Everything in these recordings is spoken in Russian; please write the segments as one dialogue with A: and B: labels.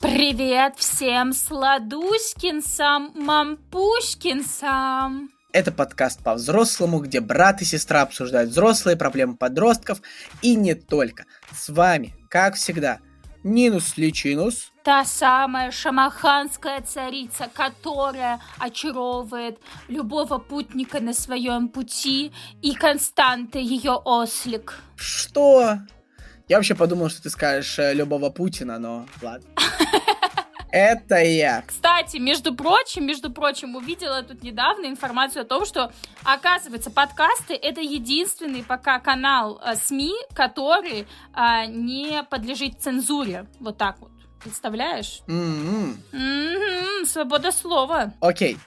A: Привет всем сладуськинсам, мампушкинсам!
B: Это подкаст по-взрослому, где брат и сестра обсуждают взрослые проблемы подростков и не только. С вами, как всегда, Нинус Личинус.
A: Та самая шамаханская царица, которая очаровывает любого путника на своем пути, и Константа ее ослик.
B: Что? Я вообще подумал, что ты скажешь э, любого Путина, но ладно. Это я.
A: Кстати, между прочим, между прочим, увидела тут недавно информацию о том, что, оказывается, подкасты — это единственный пока канал э, СМИ, который э, не подлежит цензуре. Вот так вот. Представляешь?
B: М-м.
A: М-м, свобода слова.
B: Окей.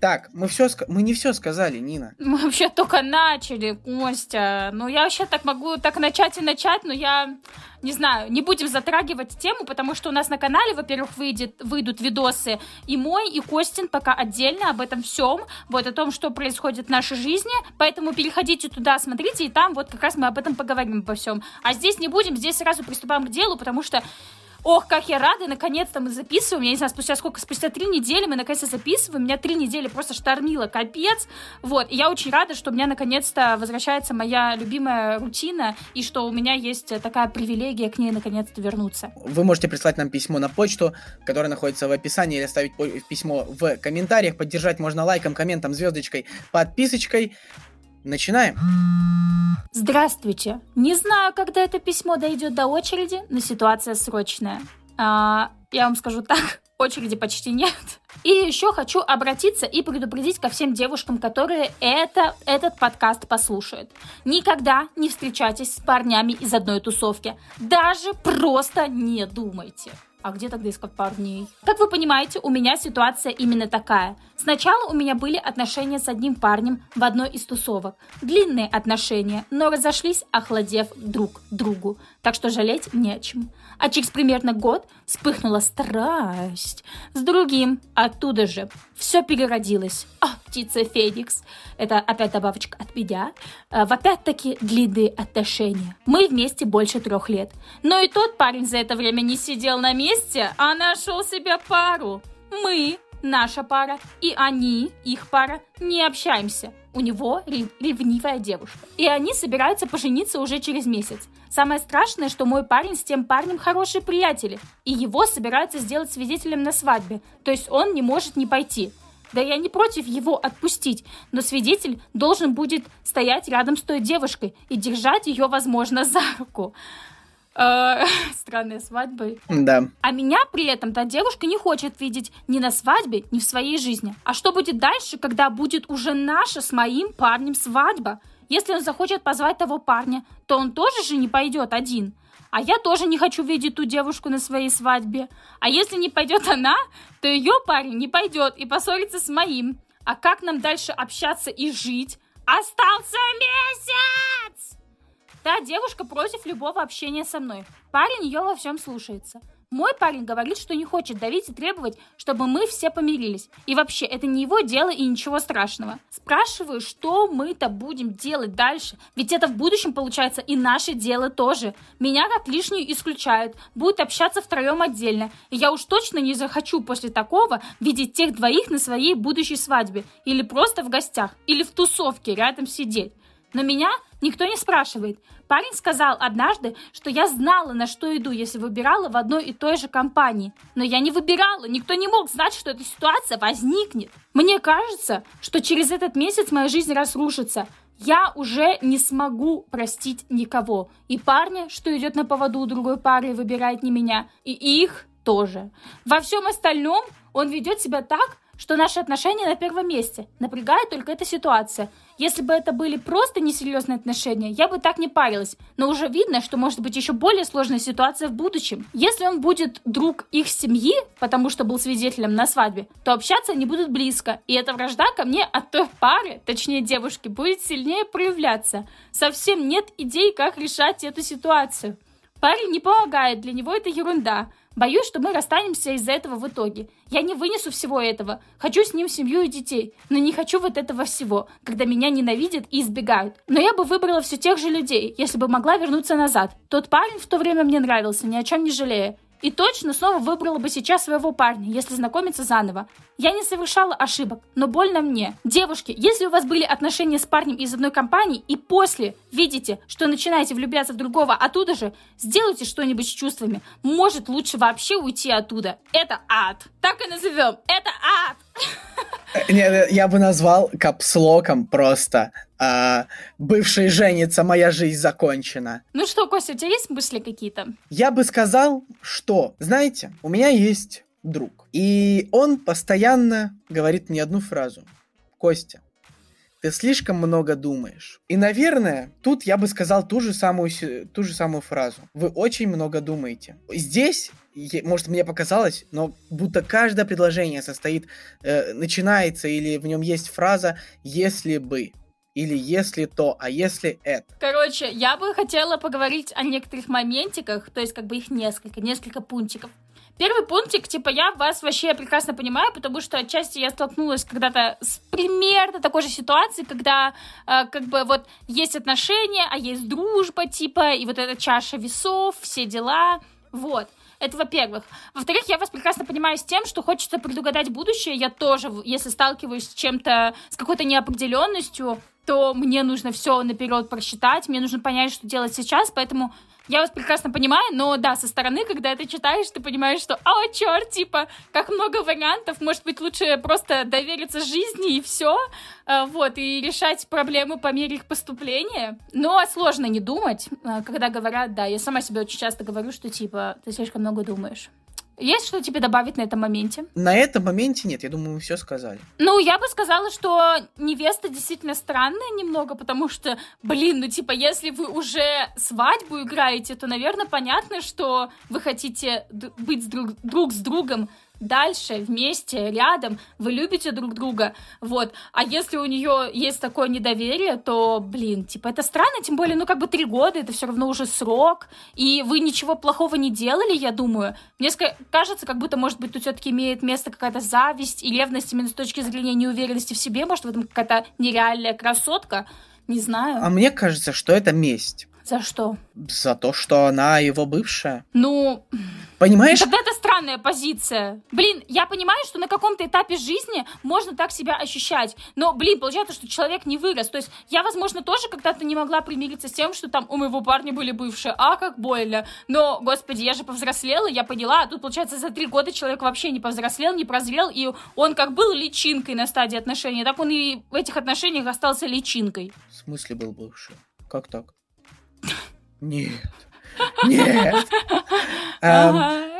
B: Так, мы все, мы не все сказали, Нина.
A: Мы вообще только начали, Костя. Ну, я вообще так могу так начать и начать, но я не знаю, не будем затрагивать тему, потому что у нас на канале, во-первых, выйдет, выйдут видосы и мой, и Костин пока отдельно об этом всем, вот о том, что происходит в нашей жизни, поэтому переходите туда, смотрите, и там вот как раз мы об этом поговорим обо всем. А здесь не будем, здесь сразу приступаем к делу, потому что Ох, как я рада, наконец-то мы записываем. Я не знаю, спустя сколько, спустя три недели мы наконец-то записываем. Меня три недели просто штормило, капец. Вот, и я очень рада, что у меня наконец-то возвращается моя любимая рутина, и что у меня есть такая привилегия к ней наконец-то вернуться.
B: Вы можете прислать нам письмо на почту, которое находится в описании, или оставить письмо в комментариях. Поддержать можно лайком, комментом, звездочкой, подписочкой. Начинаем.
A: Здравствуйте. Не знаю, когда это письмо дойдет до очереди, но ситуация срочная. А, я вам скажу так, очереди почти нет. И еще хочу обратиться и предупредить ко всем девушкам, которые это, этот подкаст послушают. Никогда не встречайтесь с парнями из одной тусовки. Даже просто не думайте. А где тогда искать парней? Как вы понимаете, у меня ситуация именно такая. Сначала у меня были отношения с одним парнем в одной из тусовок. Длинные отношения, но разошлись, охладев друг другу. Так что жалеть не о чем. А через примерно год вспыхнула страсть с другим. Оттуда же все переродилось. А, птица Феникс. Это опять добавочка от меня. А, в опять-таки длинные отношения. Мы вместе больше трех лет. Но и тот парень за это время не сидел на месте, а нашел себе пару. Мы наша пара, и они, их пара, не общаемся. У него ревнивая девушка. И они собираются пожениться уже через месяц. Самое страшное, что мой парень с тем парнем хорошие приятели, и его собираются сделать свидетелем на свадьбе, то есть он не может не пойти. Да я не против его отпустить, но свидетель должен будет стоять рядом с той девушкой и держать ее, возможно, за руку. Э, странные свадьбы.
B: Да.
A: А меня при этом та девушка не хочет видеть ни на свадьбе, ни в своей жизни. А что будет дальше, когда будет уже наша с моим парнем свадьба? Если он захочет позвать того парня, то он тоже же не пойдет один. А я тоже не хочу видеть ту девушку на своей свадьбе. А если не пойдет она, то ее парень не пойдет и поссорится с моим. А как нам дальше общаться и жить? Остался месяц! Та девушка против любого общения со мной. Парень ее во всем слушается. Мой парень говорит, что не хочет давить и требовать, чтобы мы все помирились. И вообще, это не его дело и ничего страшного. Спрашиваю, что мы-то будем делать дальше? Ведь это в будущем получается и наше дело тоже. Меня как лишнюю исключают, будут общаться втроем отдельно. И я уж точно не захочу после такого видеть тех двоих на своей будущей свадьбе. Или просто в гостях, или в тусовке рядом сидеть. Но меня никто не спрашивает. Парень сказал однажды, что я знала, на что иду, если выбирала в одной и той же компании. Но я не выбирала, никто не мог знать, что эта ситуация возникнет. Мне кажется, что через этот месяц моя жизнь разрушится. Я уже не смогу простить никого. И парня, что идет на поводу у другой пары и выбирает не меня, и их тоже. Во всем остальном он ведет себя так, что наши отношения на первом месте. Напрягает только эта ситуация. Если бы это были просто несерьезные отношения, я бы так не парилась. Но уже видно, что может быть еще более сложная ситуация в будущем. Если он будет друг их семьи, потому что был свидетелем на свадьбе, то общаться они будут близко. И эта вражда ко мне от той пары, точнее девушки, будет сильнее проявляться. Совсем нет идей, как решать эту ситуацию. Парень не помогает, для него это ерунда. Боюсь, что мы расстанемся из-за этого в итоге. Я не вынесу всего этого. Хочу с ним семью и детей, но не хочу вот этого всего, когда меня ненавидят и избегают. Но я бы выбрала все тех же людей, если бы могла вернуться назад. Тот парень в то время мне нравился, ни о чем не жалея. И точно снова выбрала бы сейчас своего парня, если знакомиться заново. Я не совершала ошибок, но больно мне. Девушки, если у вас были отношения с парнем из одной компании, и после видите, что начинаете влюбляться в другого оттуда же, сделайте что-нибудь с чувствами. Может, лучше вообще уйти оттуда. Это ад. Так и назовем. Это ад.
B: Нет, я бы назвал капслоком просто. А, бывший женится, моя жизнь закончена.
A: Ну что, Костя, у тебя есть мысли какие-то?
B: Я бы сказал, что, знаете, у меня есть друг. И он постоянно говорит мне одну фразу. Костя, ты слишком много думаешь. И, наверное, тут я бы сказал ту же самую, ту же самую фразу. Вы очень много думаете. Здесь, может, мне показалось, но будто каждое предложение состоит, э, начинается или в нем есть фраза «если бы» или если то, а если это.
A: Короче, я бы хотела поговорить о некоторых моментиках, то есть как бы их несколько, несколько пунктиков. Первый пунктик, типа, я вас вообще прекрасно понимаю, потому что отчасти я столкнулась когда-то с примерно такой же ситуацией, когда э, как бы вот есть отношения, а есть дружба, типа, и вот эта чаша весов, все дела, вот. Это во-первых. Во-вторых, я вас прекрасно понимаю с тем, что хочется предугадать будущее. Я тоже, если сталкиваюсь с чем-то, с какой-то неопределенностью, то мне нужно все наперед просчитать, мне нужно понять, что делать сейчас, поэтому я вас прекрасно понимаю, но да, со стороны, когда это читаешь, ты понимаешь, что, о, черт, типа, как много вариантов, может быть, лучше просто довериться жизни и все, э, вот, и решать проблемы по мере их поступления. Но сложно не думать, э, когда говорят, да, я сама себе очень часто говорю, что, типа, ты слишком много думаешь. Есть что тебе добавить на этом моменте?
B: На этом моменте нет, я думаю, мы все сказали.
A: Ну, я бы сказала, что невеста действительно странная немного, потому что, блин, ну типа, если вы уже свадьбу играете, то, наверное, понятно, что вы хотите быть друг, друг с другом дальше, вместе, рядом, вы любите друг друга, вот. А если у нее есть такое недоверие, то, блин, типа, это странно, тем более, ну, как бы три года, это все равно уже срок, и вы ничего плохого не делали, я думаю. Мне кажется, как будто, может быть, тут все-таки имеет место какая-то зависть и ревность именно с точки зрения неуверенности в себе, может, в этом какая-то нереальная красотка, не знаю.
B: А мне кажется, что это месть.
A: За что?
B: За то, что она его бывшая.
A: Ну...
B: Понимаешь?
A: Тогда это странная позиция. Блин, я понимаю, что на каком-то этапе жизни можно так себя ощущать. Но, блин, получается, что человек не вырос. То есть я, возможно, тоже когда-то не могла примириться с тем, что там у моего парня были бывшие. А, как больно. Но, господи, я же повзрослела, я поняла. А тут, получается, за три года человек вообще не повзрослел, не прозрел. И он как был личинкой на стадии отношений, так он и в этих отношениях остался личинкой.
B: В смысле был бывший? Как так? Нет. Нет.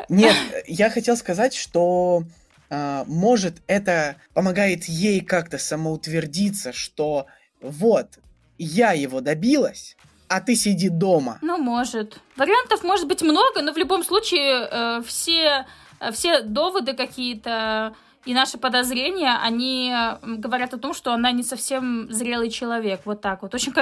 B: Нет, я хотел сказать, что а, может это помогает ей как-то самоутвердиться, что вот, я его добилась, а ты сиди дома.
A: Ну, может. Вариантов может быть много, но в любом случае э, все, э, все доводы какие-то и наши подозрения, они говорят о том, что она не совсем зрелый человек, вот так вот. Очень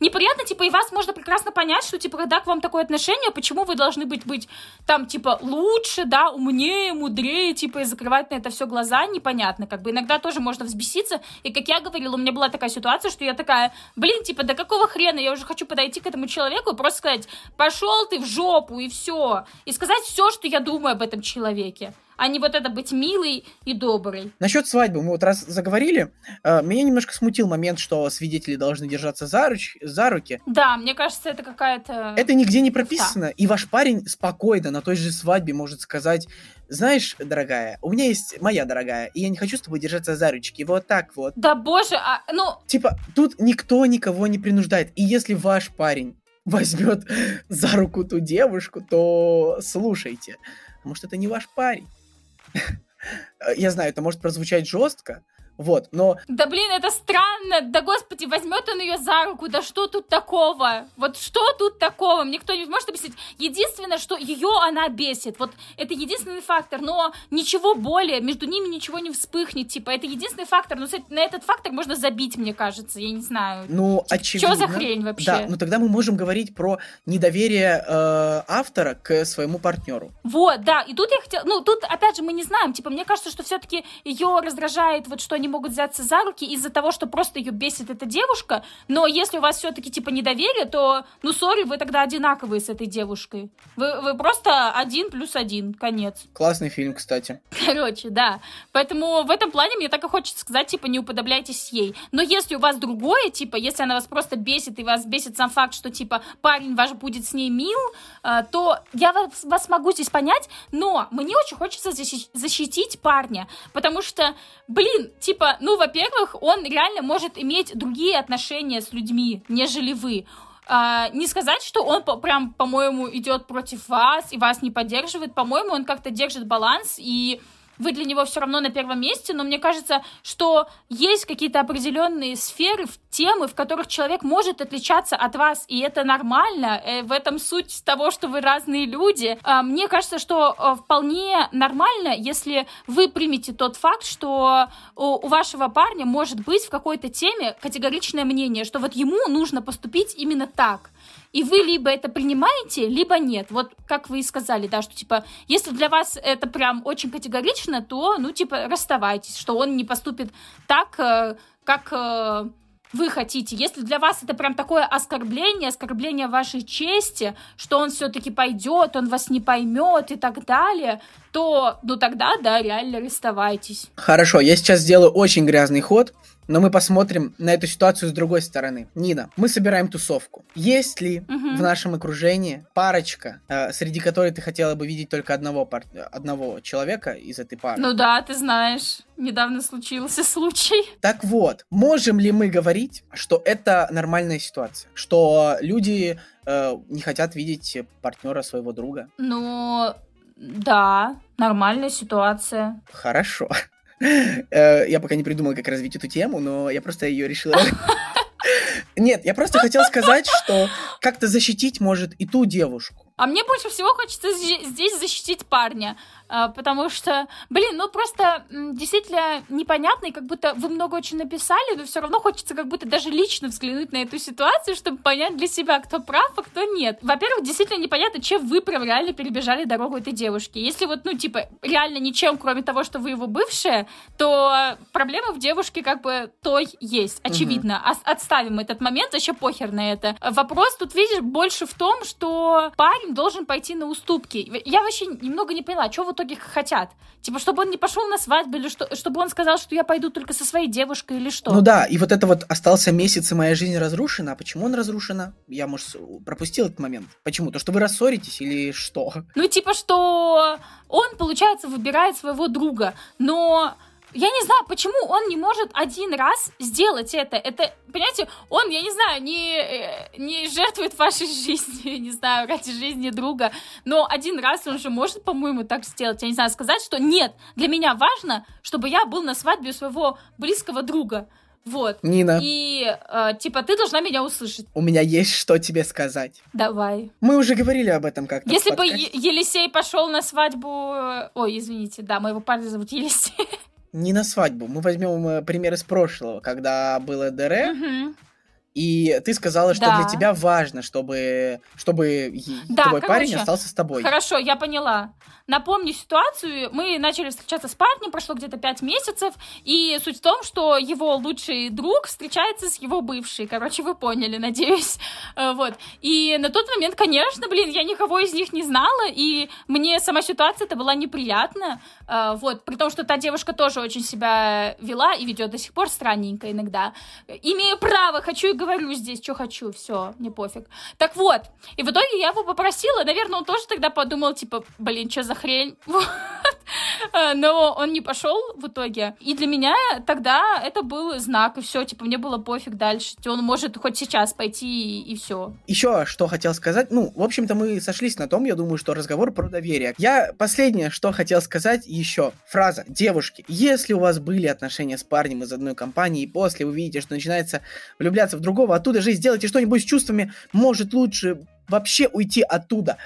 A: неприятно, типа, и вас можно прекрасно понять, что, типа, когда к вам такое отношение, почему вы должны быть, быть там, типа, лучше, да, умнее, мудрее, типа, и закрывать на это все глаза, непонятно, как бы. Иногда тоже можно взбеситься, и, как я говорила, у меня была такая ситуация, что я такая, блин, типа, да какого хрена, я уже хочу подойти к этому человеку и просто сказать, пошел ты в жопу, и все, и сказать все, что я думаю об этом человеке а не вот это быть милой и доброй.
B: Насчет свадьбы мы вот раз заговорили, э, меня немножко смутил момент, что свидетели должны держаться за, руч, за руки.
A: Да, мне кажется, это какая-то...
B: Это нигде не прописано, да. и ваш парень спокойно на той же свадьбе может сказать, знаешь, дорогая, у меня есть моя дорогая, и я не хочу с тобой держаться за ручки, вот так вот.
A: Да боже, а, ну...
B: Типа, тут никто никого не принуждает, и если ваш парень возьмет за руку ту девушку, то слушайте, может, это не ваш парень. Я знаю, это может прозвучать жестко, вот, но...
A: Да блин, это странно, да господи, возьмет он ее за руку, да что тут такого? Вот что тут такого? Мне кто не может объяснить. Единственное, что ее она бесит, вот это единственный фактор, но ничего более, между ними ничего не вспыхнет, типа, это единственный фактор, но на этот фактор можно забить, мне кажется, я не знаю.
B: Ну, очевидно.
A: Что за хрень вообще?
B: Да, ну тогда мы можем говорить про недоверие э, автора к своему партнеру.
A: Вот, да, и тут я хотела, ну, тут, опять же, мы не знаем, типа, мне кажется, что все-таки ее раздражает вот что они они могут взяться за руки из-за того, что просто ее бесит эта девушка, но если у вас все-таки типа недоверие, то, ну, сори, вы тогда одинаковые с этой девушкой. Вы, вы просто один плюс один, конец.
B: Классный фильм, кстати.
A: Короче, да. Поэтому в этом плане мне так и хочется сказать, типа, не уподобляйтесь ей. Но если у вас другое, типа, если она вас просто бесит, и вас бесит сам факт, что, типа, парень ваш будет с ней мил, э, то я вас, вас могу здесь понять, но мне очень хочется защитить парня, потому что, блин, типа, ну, во-первых, он реально может иметь другие отношения с людьми, нежели вы. А, не сказать, что он по, прям, по-моему, идет против вас и вас не поддерживает. По-моему, он как-то держит баланс и вы для него все равно на первом месте, но мне кажется, что есть какие-то определенные сферы, темы, в которых человек может отличаться от вас, и это нормально. Э, в этом суть того, что вы разные люди. А, мне кажется, что э, вполне нормально, если вы примете тот факт, что у вашего парня может быть в какой-то теме категоричное мнение, что вот ему нужно поступить именно так. И вы либо это принимаете, либо нет. Вот как вы и сказали, да, что типа, если для вас это прям очень категорично, то, ну, типа, расставайтесь, что он не поступит так, э, как э, вы хотите. Если для вас это прям такое оскорбление, оскорбление вашей чести, что он все-таки пойдет, он вас не поймет и так далее, то, ну тогда, да, реально расставайтесь.
B: Хорошо, я сейчас сделаю очень грязный ход. Но мы посмотрим на эту ситуацию с другой стороны. Нина, мы собираем тусовку. Есть ли угу. в нашем окружении парочка, э, среди которой ты хотела бы видеть только одного, пар... одного человека из этой пары?
A: Ну да, ты знаешь, недавно случился случай.
B: Так вот, можем ли мы говорить, что это нормальная ситуация? Что люди э, не хотят видеть партнера своего друга?
A: Ну, да, нормальная ситуация.
B: Хорошо. Э, я пока не придумал, как развить эту тему, но я просто ее решил... Нет, я просто хотел сказать, что как-то защитить может и ту девушку.
A: А мне больше всего хочется здесь защитить парня, а, потому что, блин, ну просто действительно непонятно, и как будто вы много очень написали, но все равно хочется как будто даже лично взглянуть на эту ситуацию, чтобы понять для себя, кто прав, а кто нет. Во-первых, действительно непонятно, чем вы прям реально перебежали дорогу этой девушки. Если вот, ну, типа, реально ничем, кроме того, что вы его бывшая, то проблема в девушке как бы той есть, очевидно. Угу. Отставим этот момент, вообще похер на это. Вопрос тут, видишь, больше в том, что парень парень должен пойти на уступки. Я вообще немного не поняла, что в итоге хотят. Типа, чтобы он не пошел на свадьбу, или что, чтобы он сказал, что я пойду только со своей девушкой, или что?
B: Ну да, и вот это вот остался месяц, и моя жизнь разрушена. А почему он разрушена? Я, может, пропустил этот момент. Почему? То, что вы рассоритесь или что?
A: Ну, типа, что он, получается, выбирает своего друга, но я не знаю, почему он не может один раз сделать это. Это, понимаете, он, я не знаю, не, э, не жертвует вашей жизнью, не знаю, ради жизни друга, но один раз он же может, по-моему, так сделать. Я не знаю, сказать, что нет, для меня важно, чтобы я был на свадьбе своего близкого друга. Вот.
B: Нина.
A: И, э, типа, ты должна меня услышать.
B: У меня есть что тебе сказать.
A: Давай.
B: Мы уже говорили об этом как-то.
A: Если бы Елисей пошел на свадьбу... Э, ой, извините, да, моего парня зовут Елисей.
B: не на свадьбу. Мы возьмем э, пример из прошлого, когда было ДР, угу. И ты сказала, что да. для тебя важно, чтобы, чтобы да, твой короче, парень остался с тобой.
A: Хорошо, я поняла. Напомню ситуацию. Мы начали встречаться с парнем, прошло где-то 5 месяцев, и суть в том, что его лучший друг встречается с его бывшей. Короче, вы поняли, надеюсь. Э, вот. И на тот момент, конечно, блин, я никого из них не знала, и мне сама ситуация это была неприятна. Э, вот. При том, что та девушка тоже очень себя вела и ведет до сих пор странненько иногда. Имею право, хочу и говорю здесь, что хочу, все, мне пофиг. Так вот, и в итоге я его попросила, наверное, он тоже тогда подумал, типа, блин, что за хрень. Вот. Но он не пошел в итоге. И для меня тогда это был знак, и все, типа, мне было пофиг дальше. Он может хоть сейчас пойти, и, и все.
B: Еще что хотел сказать. Ну, в общем-то, мы сошлись на том, я думаю, что разговор про доверие. Я последнее, что хотел сказать еще. Фраза. Девушки, если у вас были отношения с парнем из одной компании, и после вы видите, что начинается влюбляться в другого, оттуда же сделайте что-нибудь с чувствами, может лучше вообще уйти оттуда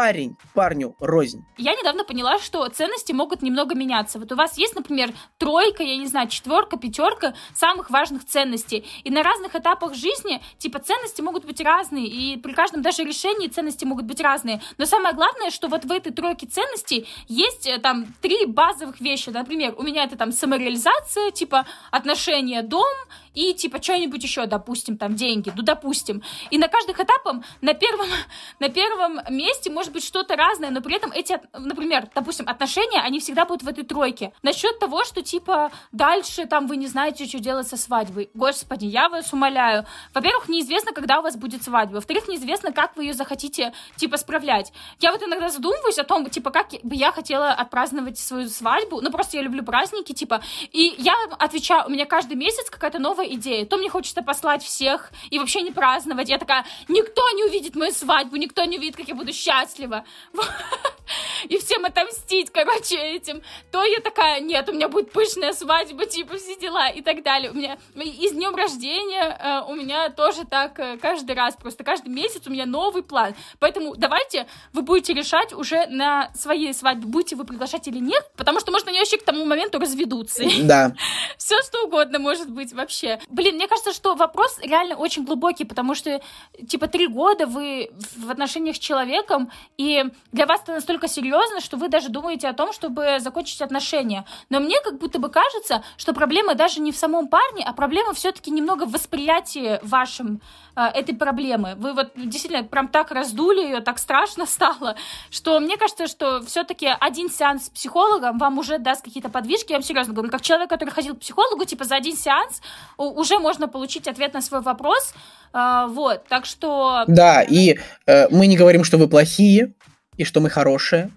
B: парень парню рознь.
A: Я недавно поняла, что ценности могут немного меняться. Вот у вас есть, например, тройка, я не знаю, четверка, пятерка самых важных ценностей. И на разных этапах жизни, типа, ценности могут быть разные, и при каждом даже решении ценности могут быть разные. Но самое главное, что вот в этой тройке ценностей есть э, там три базовых вещи. Например, у меня это там самореализация, типа отношения, дом и типа что-нибудь еще, допустим, там деньги, ну допустим. И на каждых этапах на первом, на первом месте может быть что-то разное, но при этом эти, например, допустим, отношения, они всегда будут в этой тройке. Насчет того, что типа дальше там вы не знаете, что делать со свадьбой. Господи, я вас умоляю. Во-первых, неизвестно, когда у вас будет свадьба. Во-вторых, неизвестно, как вы ее захотите, типа, справлять. Я вот иногда задумываюсь о том, типа, как бы я хотела отпраздновать свою свадьбу. Ну, просто я люблю праздники, типа. И я отвечаю, у меня каждый месяц какая-то новая идея. То мне хочется послать всех и вообще не праздновать. Я такая, никто не увидит мою свадьбу, никто не увидит, как я буду счастлива. И всем отомстить, короче, этим. То я такая, нет, у меня будет пышная свадьба, типа, все дела и так далее. У меня и с днем рождения э, у меня тоже так э, каждый раз, просто каждый месяц у меня новый план. Поэтому давайте вы будете решать уже на своей свадьбе, будете вы приглашать или нет, потому что, может, они вообще к тому моменту разведутся.
B: Да.
A: Все что угодно может быть вообще. Блин, мне кажется, что вопрос реально очень глубокий, потому что, типа, три года вы в отношениях с человеком, и для вас это настолько серьезно, что вы даже думаете о том, чтобы закончить отношения. Но мне как будто бы кажется, что проблема даже не в самом парне, а проблема все-таки немного в восприятии вашем э, этой проблемы. Вы вот действительно прям так раздули ее, так страшно стало, что мне кажется, что все-таки один сеанс с психологом вам уже даст какие-то подвижки. Я вам серьезно говорю, как человек, который ходил к психологу, типа за один сеанс уже можно получить ответ на свой вопрос. Э, вот, так что...
B: Да, и э, мы не говорим, что вы плохие и что мы хорошие.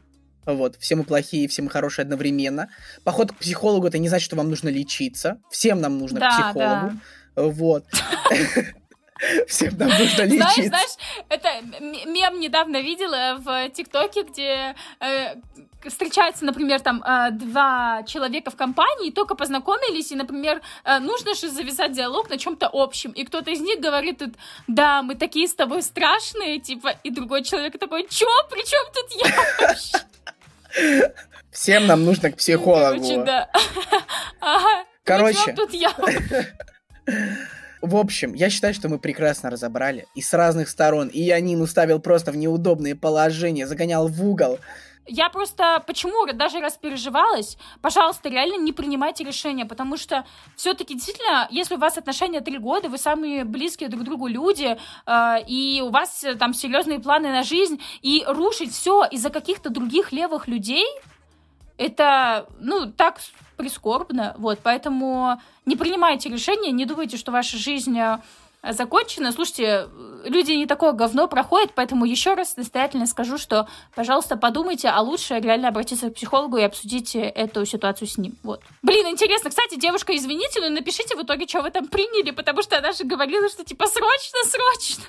B: Вот, все мы плохие, все мы хорошие одновременно. Поход к психологу это не значит, что вам нужно лечиться. Всем нам нужно
A: да,
B: к психологу. Да. Вот. Всем нам нужно лечиться.
A: Знаешь, знаешь, это мем недавно видела в ТикТоке, где э, встречаются, например, там э, два человека в компании, только познакомились, и, например, э, нужно же завязать диалог на чем-то общем, и кто-то из них говорит, да, мы такие с тобой страшные, типа, и другой человек такой, чё, при чем тут я вообще?
B: Всем нам нужно к психологу.
A: Короче, да.
B: Ага. Короче.
A: тут я?
B: В общем, я считаю, что мы прекрасно разобрали. И с разных сторон. И я Нину ставил просто в неудобные положения, загонял в угол.
A: Я просто почему даже распереживалась, пожалуйста, реально не принимайте решения, потому что все-таки действительно, если у вас отношения три года, вы самые близкие друг другу люди, э, и у вас э, там серьезные планы на жизнь, и рушить все из-за каких-то других левых людей, это, ну, так прискорбно, вот, поэтому не принимайте решения, не думайте, что ваша жизнь э, закончена. Слушайте, люди не такое говно проходят, поэтому еще раз настоятельно скажу, что, пожалуйста, подумайте, а лучше реально обратиться к психологу и обсудите эту ситуацию с ним. Вот. Блин, интересно, кстати, девушка, извините, но напишите в итоге, что вы там приняли, потому что она же говорила, что типа срочно, срочно.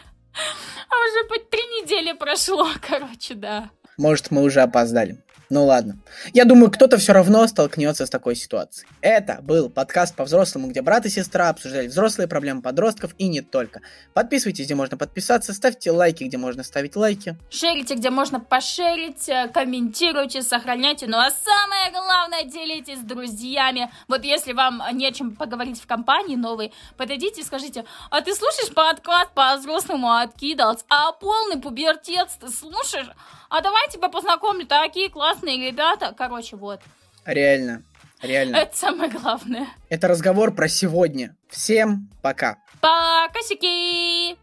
A: А уже по три недели прошло, короче, да.
B: Может, мы уже опоздали. Ну ладно. Я думаю, кто-то все равно столкнется с такой ситуацией. Это был подкаст по-взрослому, где брат и сестра обсуждали взрослые проблемы подростков и не только. Подписывайтесь, где можно подписаться, ставьте лайки, где можно ставить лайки.
A: Шерите, где можно пошерить, э, комментируйте, сохраняйте. Ну а самое главное, делитесь с друзьями. Вот если вам не о чем поговорить в компании новой, подойдите и скажите, а ты слушаешь подкаст по-взрослому откидалась, а полный пубертец ты слушаешь? А давай тебя познакомлю, такие классные ребята. Короче, вот.
B: Реально, реально.
A: Это самое главное.
B: Это разговор про сегодня. Всем пока.
A: Пока, сики!